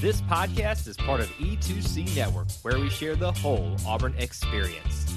This podcast is part of E2C Network, where we share the whole Auburn experience.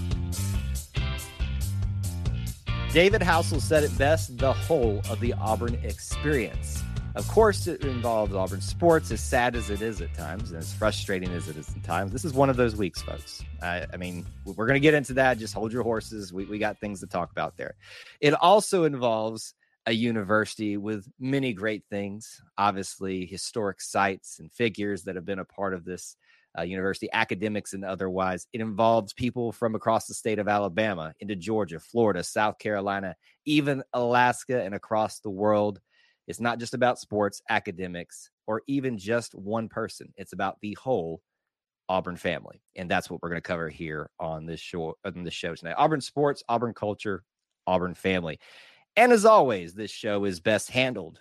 David Housel said it best the whole of the Auburn experience. Of course, it involves Auburn sports, as sad as it is at times, and as frustrating as it is at times. This is one of those weeks, folks. I, I mean, we're going to get into that. Just hold your horses. We, we got things to talk about there. It also involves a university with many great things, obviously, historic sites and figures that have been a part of this uh, university, academics and otherwise. It involves people from across the state of Alabama into Georgia, Florida, South Carolina, even Alaska, and across the world. It's not just about sports, academics, or even just one person. It's about the whole Auburn family, and that's what we're going to cover here on this show. On this show tonight, Auburn sports, Auburn culture, Auburn family. And as always, this show is best handled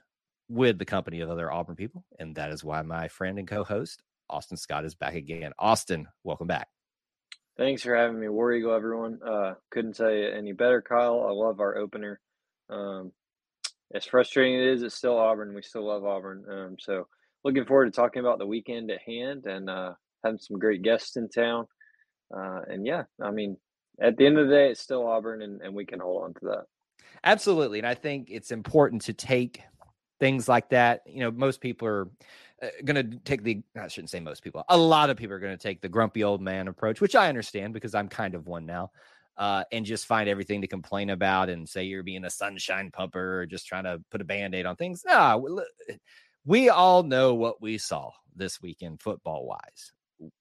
with the company of other Auburn people. And that is why my friend and co host, Austin Scott, is back again. Austin, welcome back. Thanks for having me. War Eagle, everyone. Uh, couldn't tell you any better, Kyle. I love our opener. Um, as frustrating it is, it's still Auburn. We still love Auburn. Um, so looking forward to talking about the weekend at hand and uh, having some great guests in town. Uh, and yeah, I mean, at the end of the day, it's still Auburn, and, and we can hold on to that. Absolutely. And I think it's important to take things like that. You know, most people are uh, going to take the, I shouldn't say most people, a lot of people are going to take the grumpy old man approach, which I understand because I'm kind of one now. Uh, and just find everything to complain about and say you're being a sunshine pumper or just trying to put a band aid on things. No, we all know what we saw this weekend, football wise.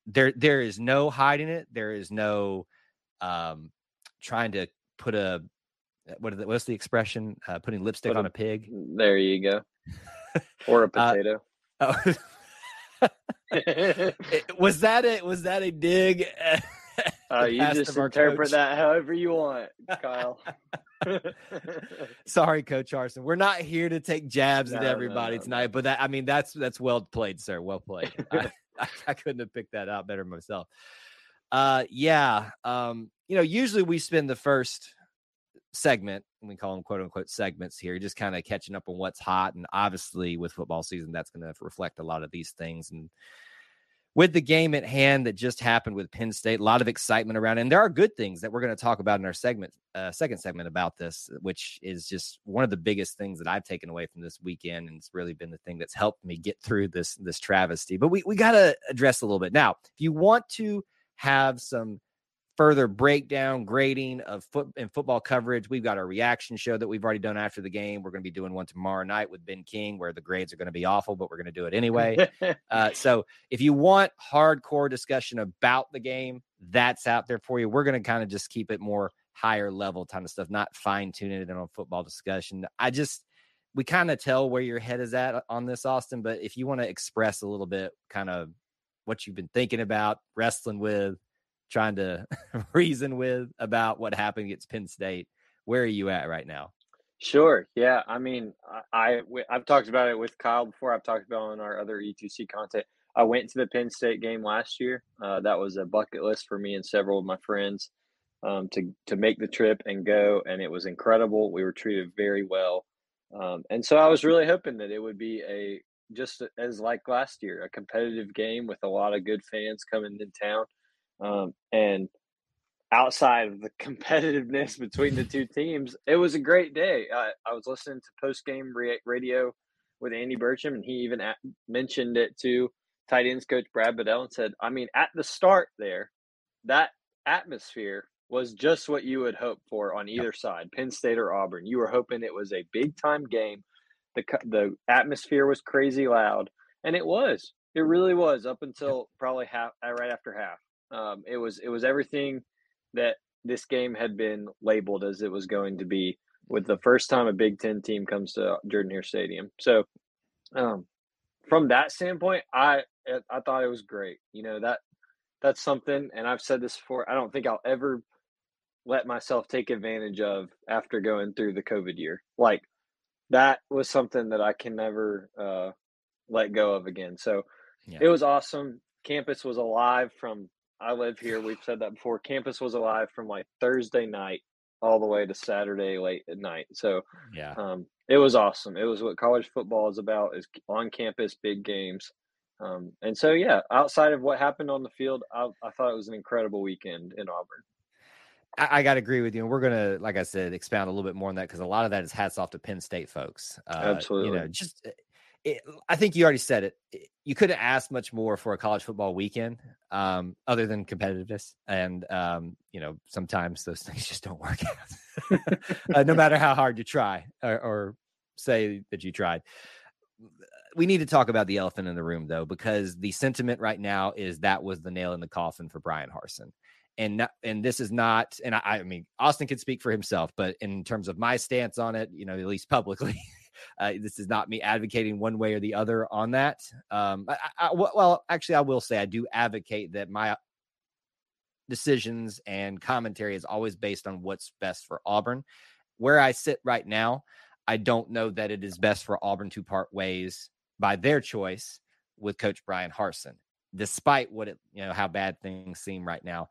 There, there is no hiding it. There is no um, trying to put a what is it, what's the expression? Uh, putting lipstick Put on a, a, pig. There you go. Or a uh, potato. Uh, oh. was that it? Was that a dig? Uh, you just interpret coach? that however you want, Kyle. Sorry, Coach Harsin. We're not here to take jabs no, at everybody no, no, tonight, but that I mean that's that's well played, sir. Well played. I, I, I, couldn't have picked that out better myself. Uh, yeah. Um, you know, usually we spend the first segment, we call them quote unquote segments here, just kind of catching up on what's hot. And obviously, with football season, that's going to reflect a lot of these things. And with the game at hand that just happened with Penn State, a lot of excitement around, it. and there are good things that we're going to talk about in our segment, uh, second segment about this, which is just one of the biggest things that I've taken away from this weekend, and it's really been the thing that's helped me get through this this travesty. But we we got to address a little bit now. If you want to have some further breakdown, grading of foot and football coverage. We've got a reaction show that we've already done after the game. We're going to be doing one tomorrow night with Ben King, where the grades are going to be awful, but we're going to do it anyway. uh, so if you want hardcore discussion about the game, that's out there for you. We're going to kind of just keep it more higher level kind of stuff, not fine tuning it in on football discussion. I just we kind of tell where your head is at on this, Austin. But if you want to express a little bit, kind of what you've been thinking about, wrestling with, trying to reason with about what happened against Penn State. Where are you at right now? Sure. Yeah. I mean, I, I have talked about it with Kyle before. I've talked about on our other E2C content. I went to the Penn State game last year. Uh, that was a bucket list for me and several of my friends um, to to make the trip and go, and it was incredible. We were treated very well, um, and so I was really hoping that it would be a just as like last year, a competitive game with a lot of good fans coming in town. Um, and outside of the competitiveness between the two teams, it was a great day. I, I was listening to post game radio with Andy Burcham, and he even at, mentioned it to tight ends coach Brad Bedell and said, I mean, at the start there, that atmosphere was just what you would hope for on either side, Penn State or Auburn. You were hoping it was a big time game. The the atmosphere was crazy loud, and it was. It really was up until probably half right after half. Um, it was it was everything that this game had been labeled as it was going to be with the first time a Big Ten team comes to Jordan Hare Stadium. So, um, from that standpoint, I I thought it was great. You know that that's something, and I've said this before. I don't think I'll ever let myself take advantage of after going through the COVID year. Like that was something that I can never uh, let go of again. So yeah. it was awesome. Campus was alive from I live here. We've said that before. Campus was alive from like Thursday night all the way to Saturday late at night. So yeah, um, it was awesome. It was what college football is about: is on campus big games. Um, and so, yeah, outside of what happened on the field, I, I thought it was an incredible weekend in Auburn. I, I got to agree with you, and we're gonna, like I said, expound a little bit more on that because a lot of that is hats off to Penn State folks. Uh, Absolutely, you know, just eh, it, I think you already said it. You couldn't ask much more for a college football weekend, um, other than competitiveness. And um, you know, sometimes those things just don't work out, uh, no matter how hard you try or, or say that you tried. We need to talk about the elephant in the room, though, because the sentiment right now is that was the nail in the coffin for Brian Harsin and and this is not and I, I mean austin could speak for himself but in terms of my stance on it you know at least publicly uh, this is not me advocating one way or the other on that. Um, I, I, well, actually, I will say I do advocate that my decisions and commentary is always based on what's best for Auburn. Where I sit right now, I don't know that it is best for Auburn to part ways by their choice with Coach Brian Harsin, despite what it, you know, how bad things seem right now.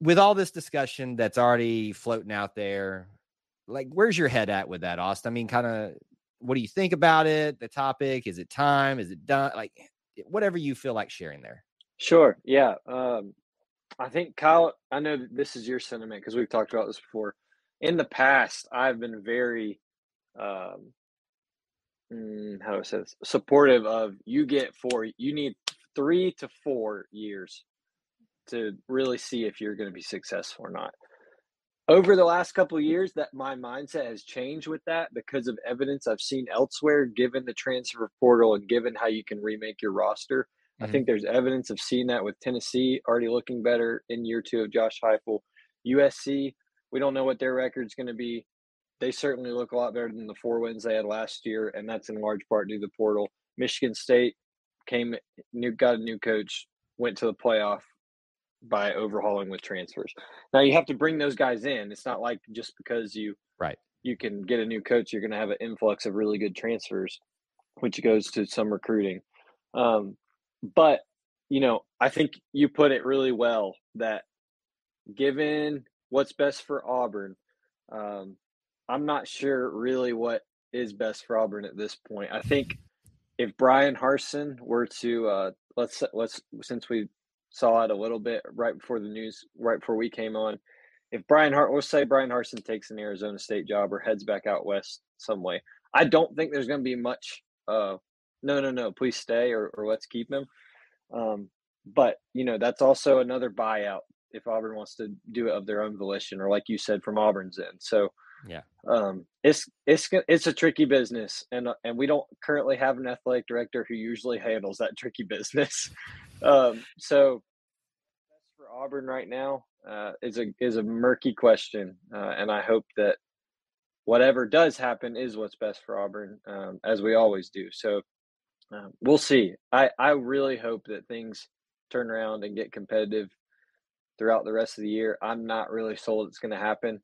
With all this discussion that's already floating out there, like where's your head at with that austin? I mean kind of what do you think about it the topic? Is it time? Is it done? Like whatever you feel like sharing there. Sure yeah um i think kyle i know this is your sentiment because we've talked about this before. In the past i've been very um mm, how do i say this? Supportive of you get four you need three to four years to really see if you're going to be successful or not over the last couple of years that my mindset has changed with that because of evidence I've seen elsewhere given the transfer portal and given how you can remake your roster. Mm-hmm. I think there's evidence of seeing that with Tennessee already looking better in year 2 of Josh Heupel. USC, we don't know what their record's going to be. They certainly look a lot better than the four wins they had last year and that's in large part due to the portal. Michigan State came new got a new coach, went to the playoff by overhauling with transfers. Now you have to bring those guys in. It's not like just because you right you can get a new coach, you're going to have an influx of really good transfers, which goes to some recruiting. Um, but you know, I think you put it really well that given what's best for Auburn, um, I'm not sure really what is best for Auburn at this point. I think if Brian Harsin were to uh, let's let's since we saw it a little bit right before the news, right before we came on. If Brian Hart, we'll say Brian Harsin takes an Arizona State job or heads back out west some way, I don't think there's going to be much. Uh, no, no, no, please stay or, or let's keep him. Um, but you know that's also another buyout if Auburn wants to do it of their own volition, or like you said, from Auburn's end. So yeah, um, it's it's it's a tricky business, and and we don't currently have an athletic director who usually handles that tricky business. Um, so for Auburn right now uh, is a is a murky question, uh, and I hope that whatever does happen is what's best for Auburn, um, as we always do. So um, we'll see. I I really hope that things turn around and get competitive throughout the rest of the year. I'm not really sold it's going to happen,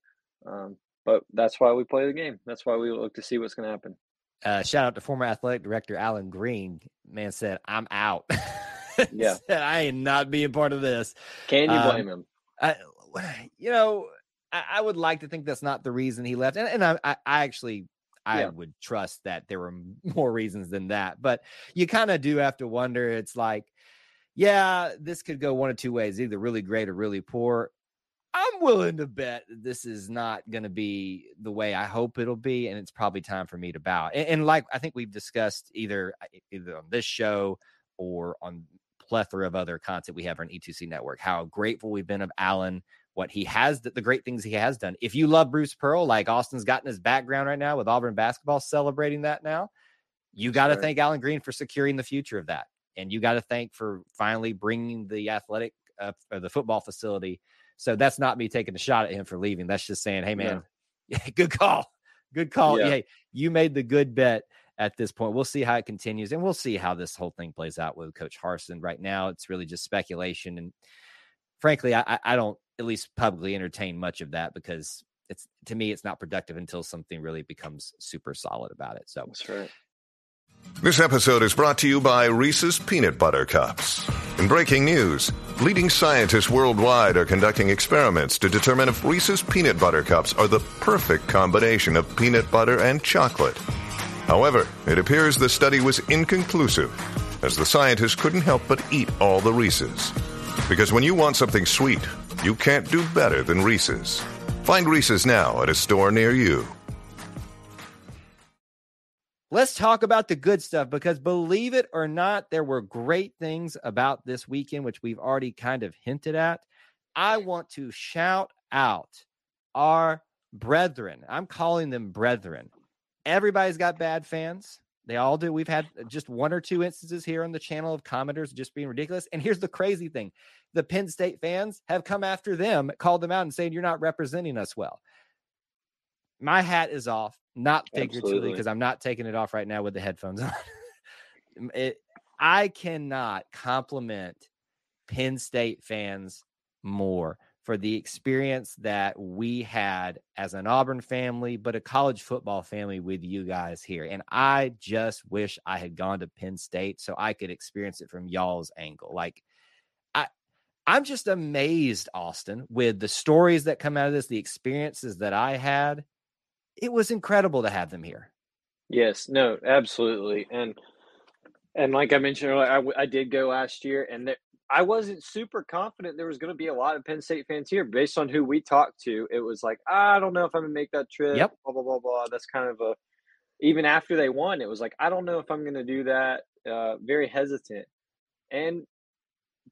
um, but that's why we play the game. That's why we look to see what's going to happen. Uh, shout out to former athletic director Allen Greene. Man said, "I'm out." yeah, I am not being part of this. Can you blame um, him? I, you know, I, I, would like to think that's not the reason he left, and, and I, I, I actually I yeah. would trust that there were more reasons than that. But you kind of do have to wonder. It's like, yeah, this could go one of two ways, either really great or really poor. I'm willing to bet this is not going to be the way I hope it'll be, and it's probably time for me to bow. And, and, like I think we've discussed either either on this show or on plethora of other content we have on E2C Network. How grateful we've been of Allen, what he has, the great things he has done. If you love Bruce Pearl, like Austin's got in his background right now with Auburn basketball celebrating that now, you got to sure. thank Allen Greene for securing the future of that. And you got to thank for finally bringing the athletic, uh, or the football facility. So that's not me taking a shot at him for leaving. That's just saying, hey, man, yeah. good call. Good call. Yeah. Hey, you made the good bet at this point. We'll see how it continues and we'll see how this whole thing plays out with Coach Harsin. Right now, it's really just speculation. And frankly, I, I don't at least publicly entertain much of that because it's to me, it's not productive until something really becomes super solid about it. So that's right. This episode is brought to you by Reese's Peanut Butter Cups. In breaking news, leading scientists worldwide are conducting experiments to determine if Reese's Peanut Butter Cups are the perfect combination of peanut butter and chocolate. However, it appears the study was inconclusive, as the scientists couldn't help but eat all the Reese's. Because when you want something sweet, you can't do better than Reese's. Find Reese's now at a store near you. Let's talk about the good stuff because believe it or not, there were great things about this weekend, which we've already kind of hinted at. I want to shout out our brethren. I'm calling them brethren. Everybody's got bad fans. They all do. We've had uh, just one or two instances here on the channel of commenters just being ridiculous. And here's the crazy thing the Penn State fans have come after them, called them out, and saying, You're not representing us well. My hat is off, not figuratively, because I'm not taking it off right now with the headphones on. it, I cannot compliment Penn State fans more for the experience that we had as an Auburn family, but a college football family with you guys here. And I just wish I had gone to Penn State so I could experience it from y'all's angle. Like, I, I'm just amazed, Austin, with the stories that come out of this, the experiences that I had. It was incredible to have them here. Yes, no, absolutely, and and like I mentioned earlier, I, I did go last year, and there, I wasn't super confident there was going to be a lot of Penn State fans here based on who we talked to. It was like, I don't know if I'm going to make that trip. Yep. Blah, blah, blah, blah. That's kind of a, even after they won, it was like, I don't know if I'm going to do that. Uh, very hesitant. And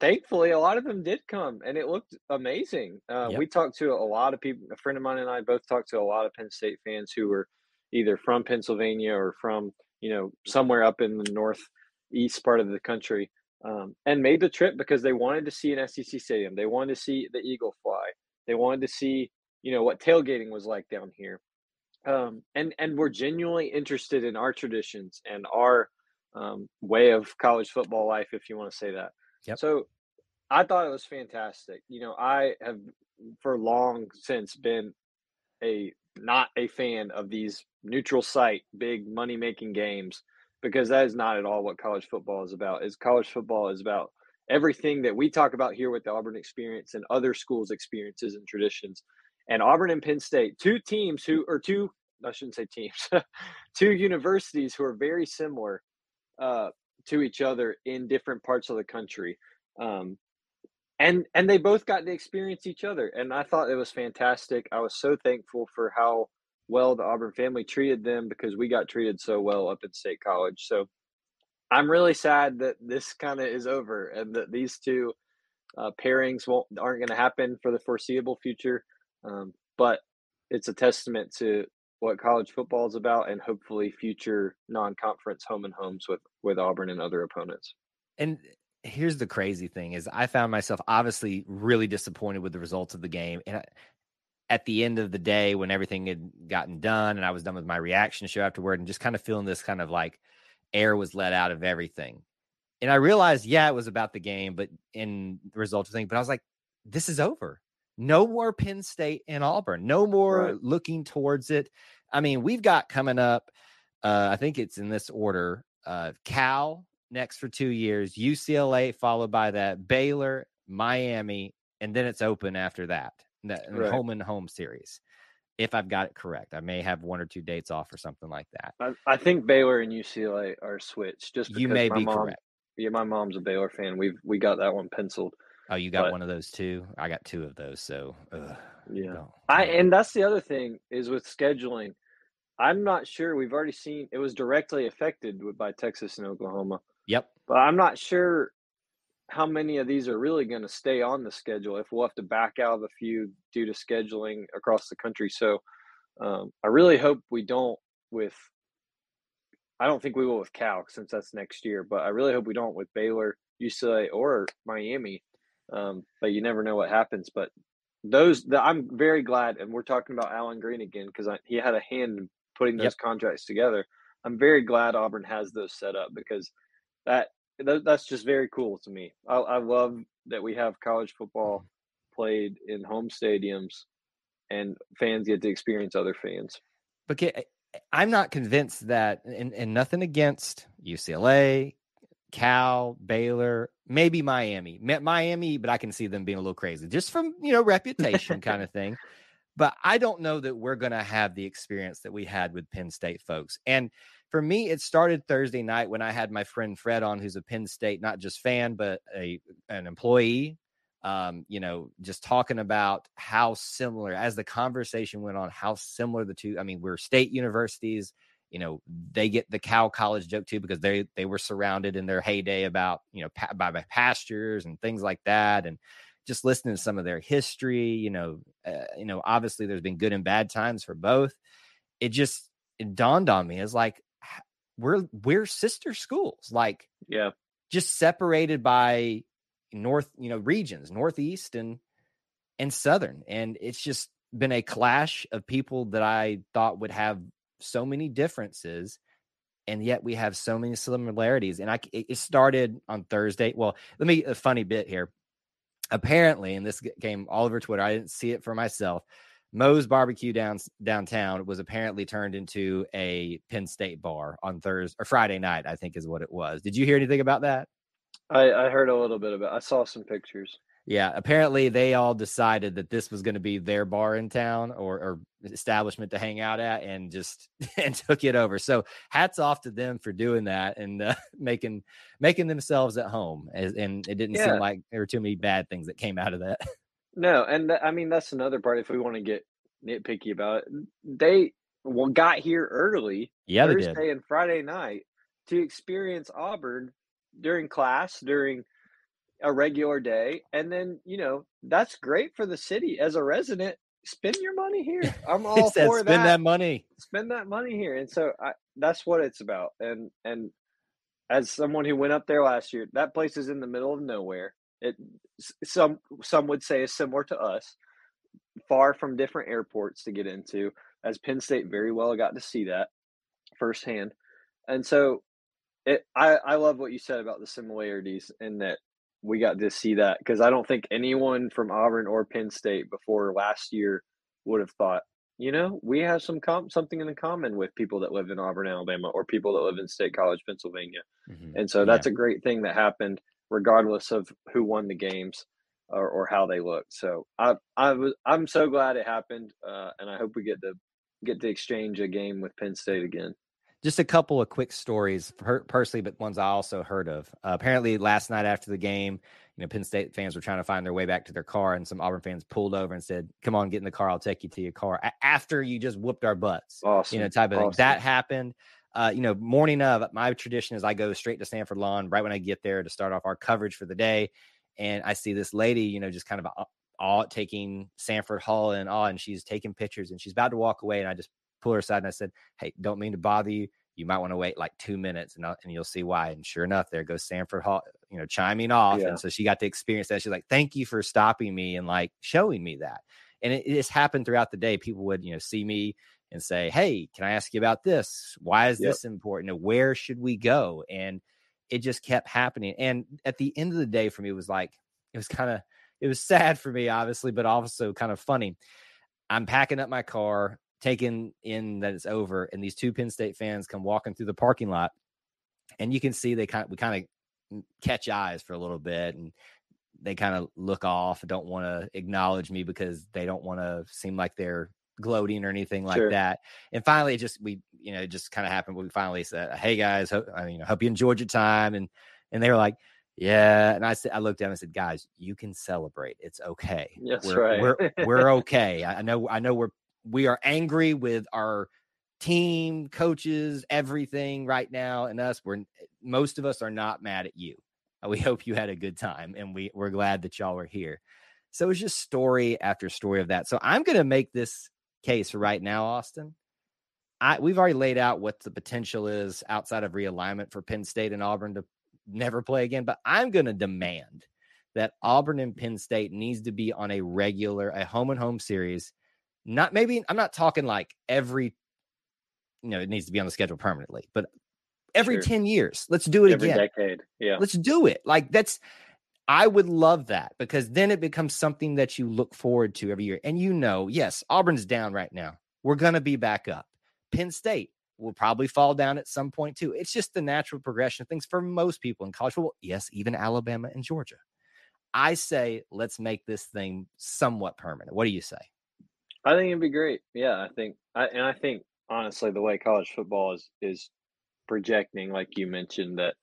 thankfully, a lot of them did come and it looked amazing. Uh, yep. We talked to a lot of people. A friend of mine and I both talked to a lot of Penn State fans who were either from Pennsylvania or from, you know, somewhere up in the northeast part of the country um, and made the trip because they wanted to see an SEC stadium. They wanted to see the eagle fly. They wanted to see, you know, what tailgating was like down here. Um, and and we're genuinely interested in our traditions and our um, way of college football life, if you want to say that. Yep. So I thought it was fantastic. You know, I have for long since been a not a fan of these neutral site big money making games because that is not at all what college football is about. Is college football is about everything that we talk about here with the Auburn experience and other schools' experiences and traditions. And Auburn and Penn State, two teams who or two I shouldn't say teams, two universities who are very similar uh, to each other in different parts of the country. Um, and and they both got to experience each other and i thought it was fantastic i was so thankful for how well the Auburn family treated them because we got treated so well up at State College. So I'm really sad that this kind of is over and that these two uh, pairings won't aren't going to happen for the foreseeable future. Um, but it's a testament to what college football is about and hopefully future non-conference home and homes with with Auburn and other opponents. And here's the crazy thing is I found myself obviously really disappointed with the results of the game and I, at the end of the day when everything had gotten done and I was done with my reaction show afterward and just kind of feeling this kind of like air was let out of everything. And I realized, yeah, it was about the game, but in the result of thing, but I was like, this is over. No more Penn State and Auburn. No more right. looking towards it. I mean, we've got coming up, uh, I think it's in this order, uh, Cal next for two years, UCLA followed by that, Baylor, Miami, and then it's open after that that right. home and home series. If I've got it correct, I may have one or two dates off or something like that. I, I think Baylor and UCLA are switched. Just you may be mom, correct. Yeah, my mom's a Baylor fan. We've we got that one penciled. Oh, you got but, one of those too. I got two of those. So ugh, yeah, I and that's the other thing is with scheduling. I'm not sure. We've already seen it was directly affected by Texas and Oklahoma. Yep. But I'm not sure how many of these are really going to stay on the schedule if we'll have to back out of a few due to scheduling across the country. So um, I really hope we don't with. I don't think we will with Cal since that's next year, but I really hope we don't with Baylor, UCLA, or Miami. Um, but you never know what happens. But those, the, I'm very glad, and we're talking about Allen Greene again because he had a hand in putting those yep. contracts together. I'm very glad Auburn has those set up because that that's just very cool to me. I, I love that we have college football mm-hmm. played in home stadiums and fans get to experience other fans. But eh, I'm not convinced that, and, and nothing against UCLA, Cal, Baylor, maybe Miami, Miami, but I can see them being a little crazy just from you know reputation kind of thing. but I don't know that we're going to have the experience that we had with Penn State folks. And for me, it started Thursday night when I had my friend Fred on, who's a Penn State not just fan but a an employee. Um, you know, just talking about how similar, as the conversation went on, how similar the two. I mean, we're state universities. You know, they get the cow college joke too because they they were surrounded in their heyday about you know pa- by, by pastures and things like that, and just listening to some of their history. You know, uh, you know, obviously there's been good and bad times for both. It just it dawned on me as like we're we're sister schools, like yeah, just separated by north, you know, regions, northeast and and southern. And it's just been a clash of people that I thought would have so many differences and yet we have so many similarities and i it started on thursday well let me a funny bit here apparently and this came all over twitter i didn't see it for myself moe's barbecue down downtown was apparently turned into a penn state bar on thursday or friday night i think is what it was did you hear anything about that I, I heard a little bit about. I saw some pictures. Yeah, apparently they all decided that this was going to be their bar in town or, or, establishment to hang out at, and just and took it over. So hats off to them for doing that and uh, making making themselves at home. As, and it didn't yeah. seem like there were too many bad things that came out of that. No, and th- I mean that's another part. If we want to get nitpicky about it, they well got here early, yeah, Thursday and Friday night to experience Auburn during class, during a regular day. And then, you know, that's great for the city as a resident. Spend your money here. I'm all said, for spend that. Spend that money. Spend that money here. And so I, that's what it's about. And and as someone who went up there last year, that place is in the middle of nowhere. It some some would say is similar to us, far from different airports to get into. As Penn State very well got to see that firsthand. And so it I, I love what you said about the similarities and that we got to see that because I don't think anyone from Auburn or Penn State before last year would have thought, you know, we have some com- something in common with people that live in Auburn, Alabama, or people that live in State College, Pennsylvania, mm-hmm. and so that's yeah. a great thing that happened, regardless of who won the games or, or how they looked. So I I was I'm so glad it happened, uh, and I hope we get to get to exchange a game with Penn State again just a couple of quick stories personally, but ones I also heard of. Uh, apparently, last night after the game, you know, Penn State fans were trying to find their way back to their car, and some Auburn fans pulled over and said, "Come on, get in the car. I'll take you to your car." After you just whooped our butts, awesome. you know, type of awesome. thing. That happened. Uh, you know, morning of my tradition is I go straight to Samford Lawn right when I get there to start off our coverage for the day, and I see this lady, you know, just kind of all taking Samford Hall and all, and she's taking pictures, and she's about to walk away, and I just pull her aside and I said, "Hey, don't mean to bother you." you might want to wait like two minutes and, and you'll see why. And sure enough, there goes Samford Hall, you know, chiming off. Yeah. And so she got to experience that. She's like, thank you for stopping me and like showing me that. And it, it just happened throughout the day. People would, you know, see me and say, Hey, can I ask you about this? Why is yep. this important? And where should we go? And it just kept happening. And at the end of the day, for me, it was like, it was kind of, it was sad for me, obviously, but also kind of funny. I'm packing up my car taking in that it's over, and these two Penn State fans come walking through the parking lot, and you can see they kind of we kind of catch eyes for a little bit, and they kind of look off, don't want to acknowledge me because they don't want to seem like they're gloating or anything like sure. that. And finally, it just we you know it just kind of happened. We finally said, "Hey guys, hope, I mean, hope you enjoyed your time," and and they were like. Yeah, and I said, I looked down and said, "Guys, you can celebrate. It's okay. That's we're, right. we're we're okay. I know I know we're we are angry with our team, coaches, everything right now, and us. We're most of us are not mad at you. Uh, we hope you had a good time, and we we're glad that y'all were here. So it's just story after story of that. So I'm going to make this case right now, Austin. I we've already laid out what the potential is outside of realignment for Penn State and Auburn to never play again, but I'm going to demand that Auburn and Penn State needs to be on a regular, a home and home series not maybe I'm not talking like every, you know, it needs to be on the schedule permanently, but every sure. 10 years, let's do it every again. decade. Yeah. Let's do it. Like that's, I would love that because then it becomes something that you look forward to every year. And you know, yes, Auburn's down right now. We're going to be back up. Penn State will probably fall down at some point too. It's just the natural progression of things for most people in college football. Yes, even Alabama and Georgia. I say let's make this thing somewhat permanent. What do you say? I think it'd be great. Yeah, I think, I, and I think honestly, the way college football is is projecting, like you mentioned, that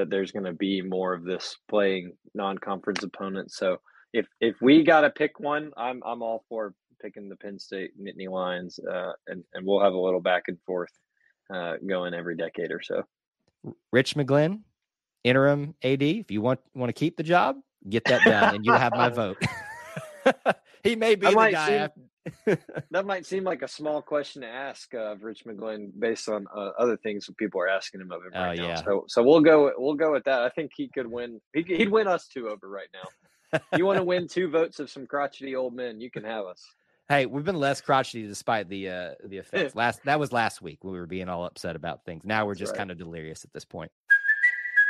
that there's going to be more of this playing non-conference opponents. So if if we got to pick one, I'm I'm all for picking the Penn State Nittany Lions, uh, and and we'll have a little back and forth uh, going every decade or so. Rich McGlynn, interim AD. If you want want to keep the job, get that done, and you'll have my vote. he may be I the guy. Seem, that might seem like a small question to ask uh, of Rich McGlynn based on uh, other things that people are asking him of him right oh, now. Yeah. So, so we'll go. We'll go with that. I think he could win. He, he'd win us two over right now. you want to win two votes of some crotchety old men? You can have us. Hey, we've been less crotchety despite the uh the effects. last that was last week when we were being all upset about things. Now we're That's just right. kind of delirious at this point.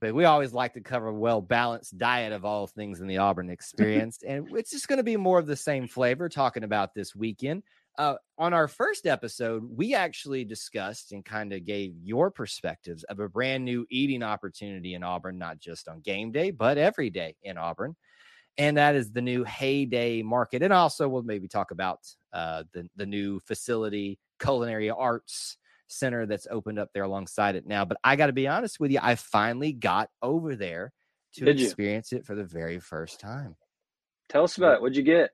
But we always like to cover a well balanced diet of all things in the Auburn experience. and it's just going to be more of the same flavor talking about this weekend. Uh, on our first episode, we actually discussed and kind of gave your perspectives of a brand new eating opportunity in Auburn, not just on game day, but every day in Auburn and that is the new Heyday Market. And also, we'll maybe talk about uh, the the new facility, Culinary Arts Center that's opened up there alongside it now. But I got to be honest with you, I finally got over there to Did experience you? it for the very first time. Tell us about it. What'd you get?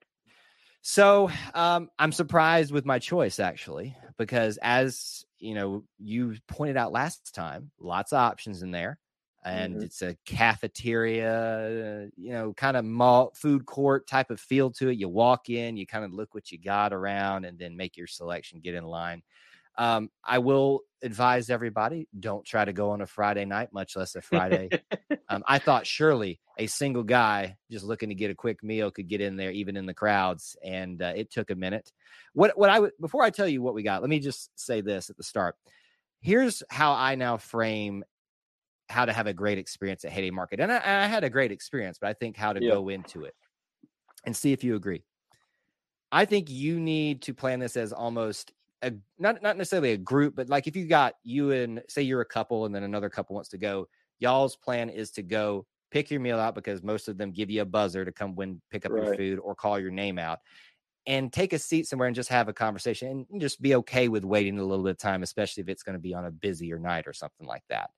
So um, I'm surprised with my choice actually, because as you know, you pointed out last time, lots of options in there and mm-hmm. it's a cafeteria, you know, kind of mall food court type of feel to it. You walk in, you kind of look what you got around, and then make your selection, get in line. Um, I will advise everybody don't try to go on a Friday night, much less a Friday. um, I thought surely a single guy just looking to get a quick meal could get in there, even in the crowds, and uh, it took a minute. What what I would before I tell you what we got, let me just say this at the start. Here's how I now frame how to have a great experience at Heyday Market. And I, I had a great experience, but I think how to yeah. go into it and see if you agree. I think you need to plan this as almost a not not necessarily a group, but like if you got you and say you're a couple and then another couple wants to go, y'all's plan is to go pick your meal out because most of them give you a buzzer to come when pick up right. your food or call your name out and take a seat somewhere and just have a conversation and just be okay with waiting a little bit of time, especially if it's going to be on a busier night or something like that.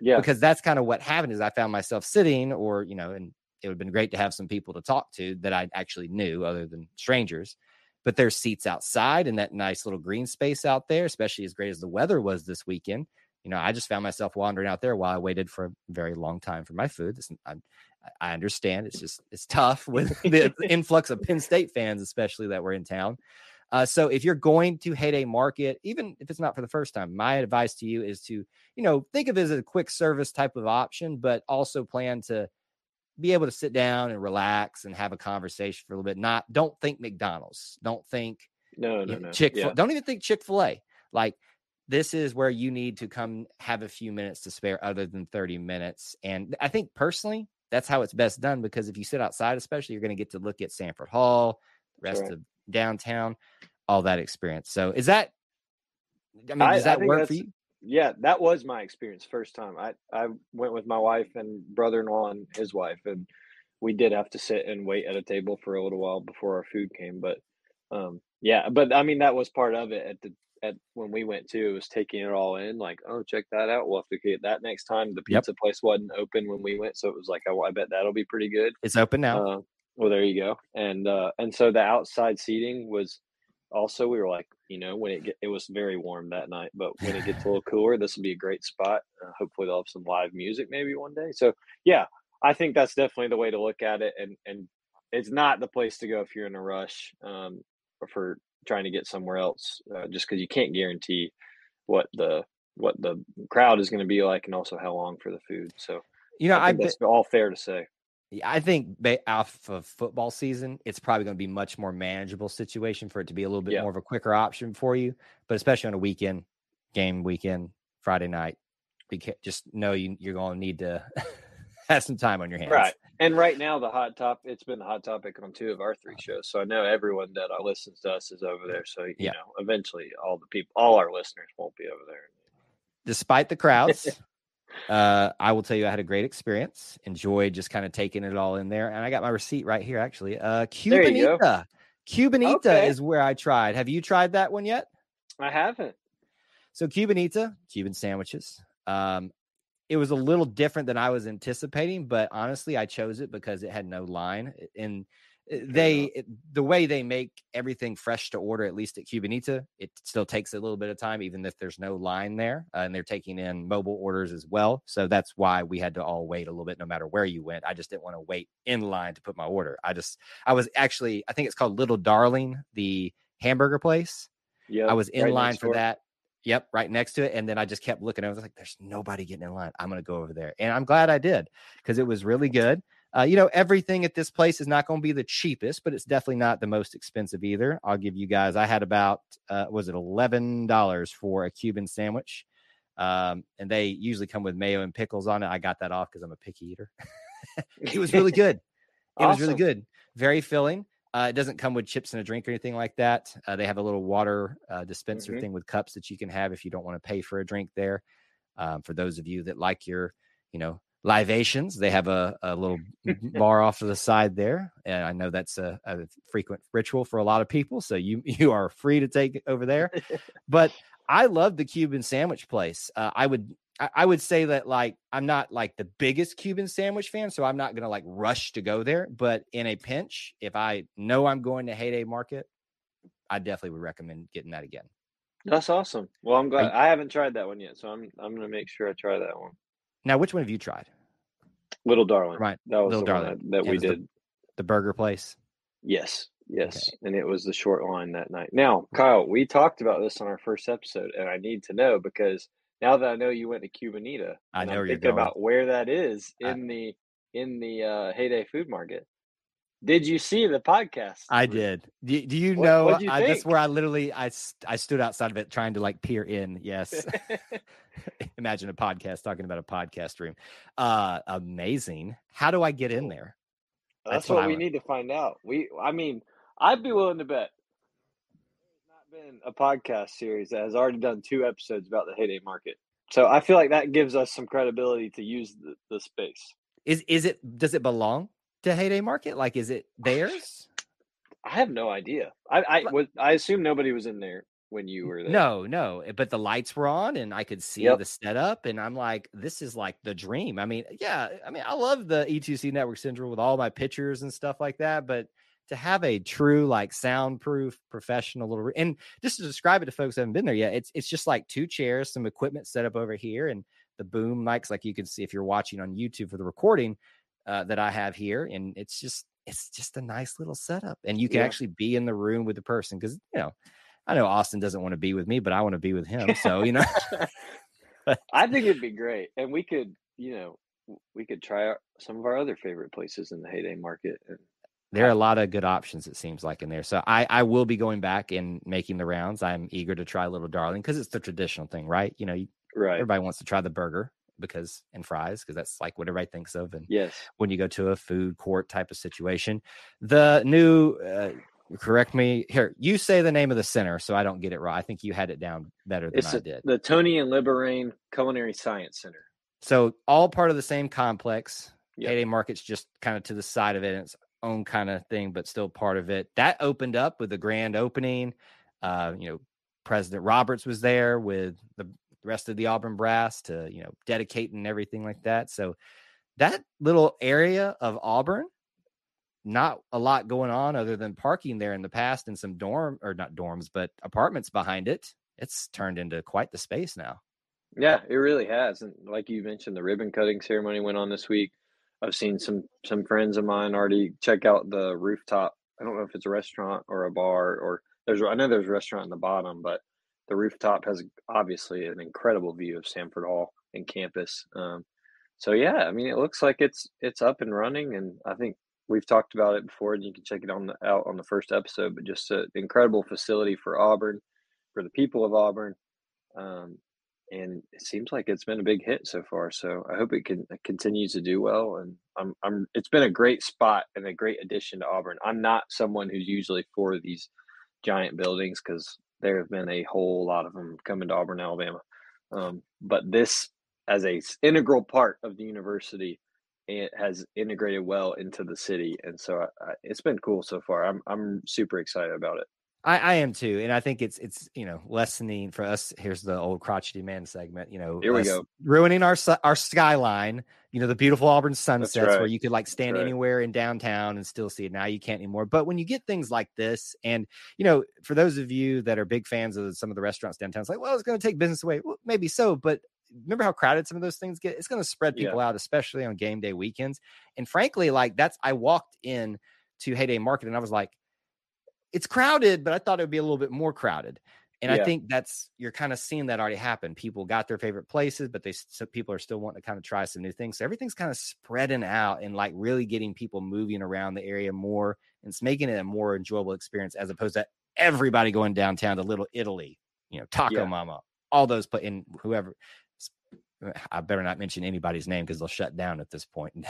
Yeah. Because that's kind of what happened is I found myself sitting or, you know, and it would have been great to have some people to talk to that I actually knew other than strangers. But there's seats outside in that nice little green space out there, especially as great as the weather was this weekend. You know, I just found myself wandering out there while I waited for a very long time for my food. This, I, I understand it's just it's tough with the influx of Penn State fans, especially that were in town. Uh, so if you're going to Heyday Market, even if it's not for the first time, my advice to you is to, you know, think of it as a quick service type of option, but also plan to be able to sit down and relax and have a conversation for a little bit. Not don't think McDonald's. Don't think no, no, no. Chick yeah. don't even think Chick-fil-A. Like this is where you need to come have a few minutes to spare other than 30 minutes. And I think personally, that's how it's best done because if you sit outside, especially, you're going to get to look at Samford Hall, the rest right. of downtown, all that experience. So is that I mean, does I, that I work for you? Yeah, that was my experience first time. I, I went with my wife and brother in law and his wife and we did have to sit and wait at a table for a little while before our food came. But um yeah, but I mean that was part of it at the at when we went to, it was taking it all in, like, oh, check that out. We'll have to get that next time. The pizza yep. place wasn't open when we went, so it was like, oh, I bet that'll be pretty good. It's open now. Uh, well, there you go. And uh, and so the outside seating was also we were like, you know, when it get, it was very warm that night, but when it gets a little cooler, this will be a great spot. Uh, hopefully, they'll have some live music maybe one day. So yeah, I think that's definitely the way to look at it. And and it's not the place to go if you're in a rush um, or for trying to get somewhere else, uh, just because you can't guarantee what the what the crowd is going to be like and also how long for the food. So you know, I that's all fair to say. I think off of football season, it's probably going to be much more manageable situation for it to be a little bit Yeah. more of a quicker option for you. But especially on a weekend game, weekend Friday night, just know you, you're going to need to have some time on your hands. Right. And right now, the hot top, it's been a hot topic on two of our three shows. So I know everyone that uh, listens to us is over there. So, you Yeah. know, eventually all the people, all our listeners won't be over there. Despite the crowds, uh, I will tell you I had a great experience. Enjoyed just kind of taking it all in there, and I got my receipt right here. Actually, uh, There you go. Cubanita. Cubanita Okay. is where I tried. Have you tried that one yet? I haven't. So Cubanita, Cuban sandwiches. Um, it was a little different than I was anticipating, but honestly, I chose it because it had no line. And they, it- the way they make everything fresh to order, at least at Cubanita, it still takes a little bit of time, even if there's no line there. Uh, and they're taking in mobile orders as well. So that's why we had to all wait a little bit, no matter where you went. I just didn't want to wait in line to put my order. I just, I was actually, I think it's called Little Darling, the hamburger place. Yeah. I was in line for that. Yep, right next to it. And then I just kept looking. I was like, there's nobody getting in line. I'm going to go over there. And I'm glad I did because it was really good. Uh, you know, everything at this place is not going to be the cheapest, but it's definitely not the most expensive either. I'll give you guys, I had about, uh, was it $11 for a Cuban sandwich? Um, and they usually come with mayo and pickles on it. I got that off because I'm a picky eater. it was really good. It was really good. Very filling. Uh, it doesn't come with chips and a drink or anything like that. Uh, they have a little water uh, dispenser Mhm. thing with cups that you can have if you don't want to pay for a drink there. Um, for those of you that like your, you know, libations, they have a, a little bar off to the side there. And I know that's a, a frequent ritual for a lot of people. So you you are free to take over there. but I love the Cuban sandwich place. Uh, I would I, would say that like I'm not like the biggest Cuban sandwich fan, so I'm not gonna like rush to go there. But in a pinch, if I know I'm going to Heyday Market, I definitely would recommend getting that again. That's awesome. Well, I'm glad I haven't tried that one yet. So I'm, I'm going to make sure I try that one. Now, which one have you tried? Little Darling. Right, That was Little Darling. that, that Yeah, we was the- did. The burger place. Yes, yes, and it was the short line that night. Now, Kyle, we talked about this on our first episode, and I need to know because now that I know you went to Cubanita, I know I'm you're thinking going. about where that is I- in the in the uh, Heyday Food Market. Did you see the podcast? I did. Do, do you What- know? you I, that's think? where I literally I I stood outside of it trying to like peer in. Yes. Imagine a podcast talking about a podcast room. Uh, amazing. How do I get in there? That's, That's what what, we need to find out. We, I mean, I'd be willing to bet there's not been a podcast series that has already done two episodes about the Heyday Market. So I feel like that gives us some credibility to use the, the space. Is is it does it belong to Heyday Market? Like, is it theirs? I have no idea. I, I was, I assume nobody was in there when you were there. No, no. eh, But the lights were on, and I could see Yep. the setup, and I'm like, this is like the dream. I mean, yeah. I mean, I love the E2C Network Central with all my pictures and stuff like that, but to have a true like soundproof professional little and just to describe it to folks who haven't been there yet it's it's just like two chairs some equipment set up over here and the boom mics like you can see if you're watching on youtube for the recording uh, that i have here and it's just it's just a nice little setup and you can Yeah. actually be in the room with the person because you know i know austin doesn't want to be with me but i want to be with him so you know I think it'd be great, and we could, you know, we could try our, some of our other favorite places in the Heyday Market. And there are a lot of good options it seems like in there so i i will be going back and making the rounds i'm eager to try little darling because it's the traditional thing right you know you right, everybody wants to try the burger because and fries because that's like what everybody thinks of and yes, when you go to a food court type of situation. The new uh, correct me here you say the name of the center so i don't get it right i think you had it down better than it's i a- did. the Tony and Libba Rane Culinary Science Center. so all part of the same complex. Yep. heyday market's just kind of to the side of it and its own kind of thing but still part of it. That opened up with the grand opening. Uh you know president roberts was there with the rest of the auburn brass to you know dedicate and everything like that so that little area of auburn not a lot going on other than parking there in the past and some dorm or not dorms but apartments behind it it's turned into quite the space now Yeah, it really has. And like you mentioned, the ribbon cutting ceremony went on this week. I've seen some some friends of mine already check out the rooftop. I don't know if it's a restaurant or a bar or there's I know there's a restaurant in the bottom, but the rooftop has obviously an incredible view of Samford Hall and campus. Um, so yeah, I mean, it looks like it's it's up and running, and I think we've talked about it before, and you can check it on the, out on the first episode. But just an incredible facility for Auburn, for the people of Auburn, um, and it seems like it's been a big hit so far. So I hope it can it continues to do well. And I'm I'm it's been a great spot and a great addition to Auburn. I'm not someone who's usually for these giant buildings because there have been a whole lot of them coming to Auburn, Alabama. Um, but this as a integral part of the university it has integrated well into the city and so I, I, it's been cool so far i'm i'm super excited about it I, I am too, and I think it's it's you know lessening for us. Here's the old crotchety man segment. You know, here we go, ruining our our skyline. You know, the beautiful Auburn sunsets right. where you could like stand right. anywhere in downtown and still see it. Now you can't anymore. But when you get things like this, and you know, for those of you that are big fans of some of the restaurants downtown, it's like, well, it's going to take business away. Well, maybe so, but remember how crowded some of those things get? It's going to spread people yeah. out, especially on game day weekends. And frankly, like that's I walked in to Heyday Market and I was like, it's crowded, but I thought it would be a little bit more crowded. And yeah. I think that's you're kind of seeing that already happen. People got their favorite places, but they so people are still wanting to kind of try some new things. So everything's kind of spreading out and like really getting people moving around the area more, and it's making it a more enjoyable experience as opposed to everybody going downtown to Little Italy, you know, Taco yeah. Mama, all those. But in whoever I better not mention anybody's name because they'll shut down at this point.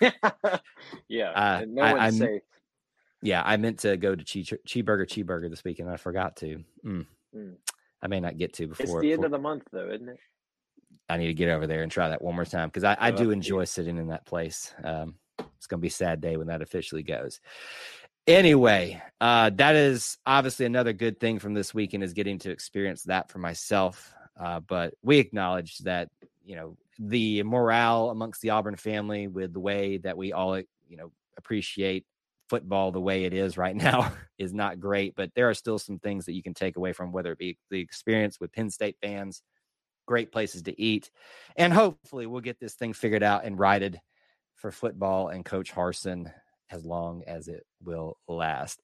yeah, uh, no I, I'm, safe. Yeah, I meant to go to Cheeseburger Cheeseburger this weekend. I forgot to. Mm. Mm. I may not get to before. It's the end of the month, though, isn't it? I need to get over there and try that one more time because I, I, do enjoy sitting in that place. Um, it's going to be a sad day when that officially goes. Anyway, uh, that is obviously another good thing from this weekend is getting to experience that for myself. Uh, but we acknowledge that you know the morale amongst the Auburn family with the way that we all you know appreciate football the way it is right now is not great but there are still some things that you can take away from whether it be the experience with Penn State fans great places to eat and hopefully we'll get this thing figured out and righted for football and coach Harsin as long as it will last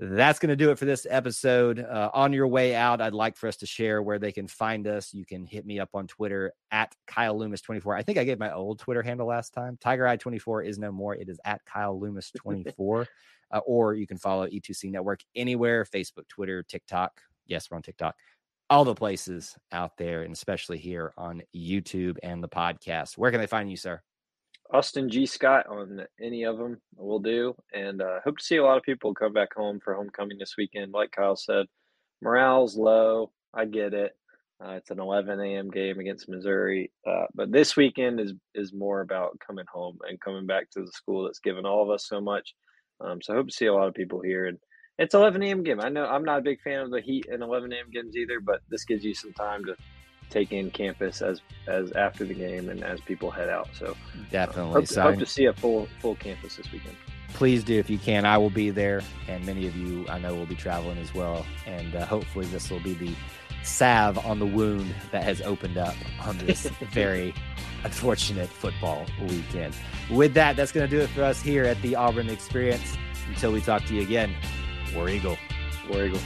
that's going to do it for this episode. Uh, on your way out, I'd like for us to share where they can find us. You can hit me up on Twitter at Kyle Loomis 24. I think I gave my old Twitter handle last time. Tiger Eye 24 is no more. It is at Kyle Loomis 24. uh, or you can follow E2C Network anywhere Facebook, Twitter, TikTok. Yes, we're on TikTok. All the places out there, and especially here on YouTube and the podcast. Where can they find you, sir? Austin G. Scott on any of them will do. And uh, hope to see a lot of people come back home for homecoming this weekend. Like Kyle said, morale's low. I get it. Uh, it's an 11 a.m. game against Missouri, uh, but this weekend is is more about coming home and coming back to the school that's given all of us so much. Um, so I hope to see a lot of people here. And it's 11 a.m. game. I know I'm not a big fan of the heat and 11 a.m. games either, but this gives you some time to take in campus as as after the game and as people head out. So definitely, uh, hope, so hope to see a full full campus this weekend. Please do if you can. I will be there, and many of you I know will be traveling as well. And uh, hopefully, this will be the salve on the wound that has opened up on this very unfortunate football weekend. With that, that's going to do it for us here at the Auburn Experience. Until we talk to you again, War Eagle. War Eagle.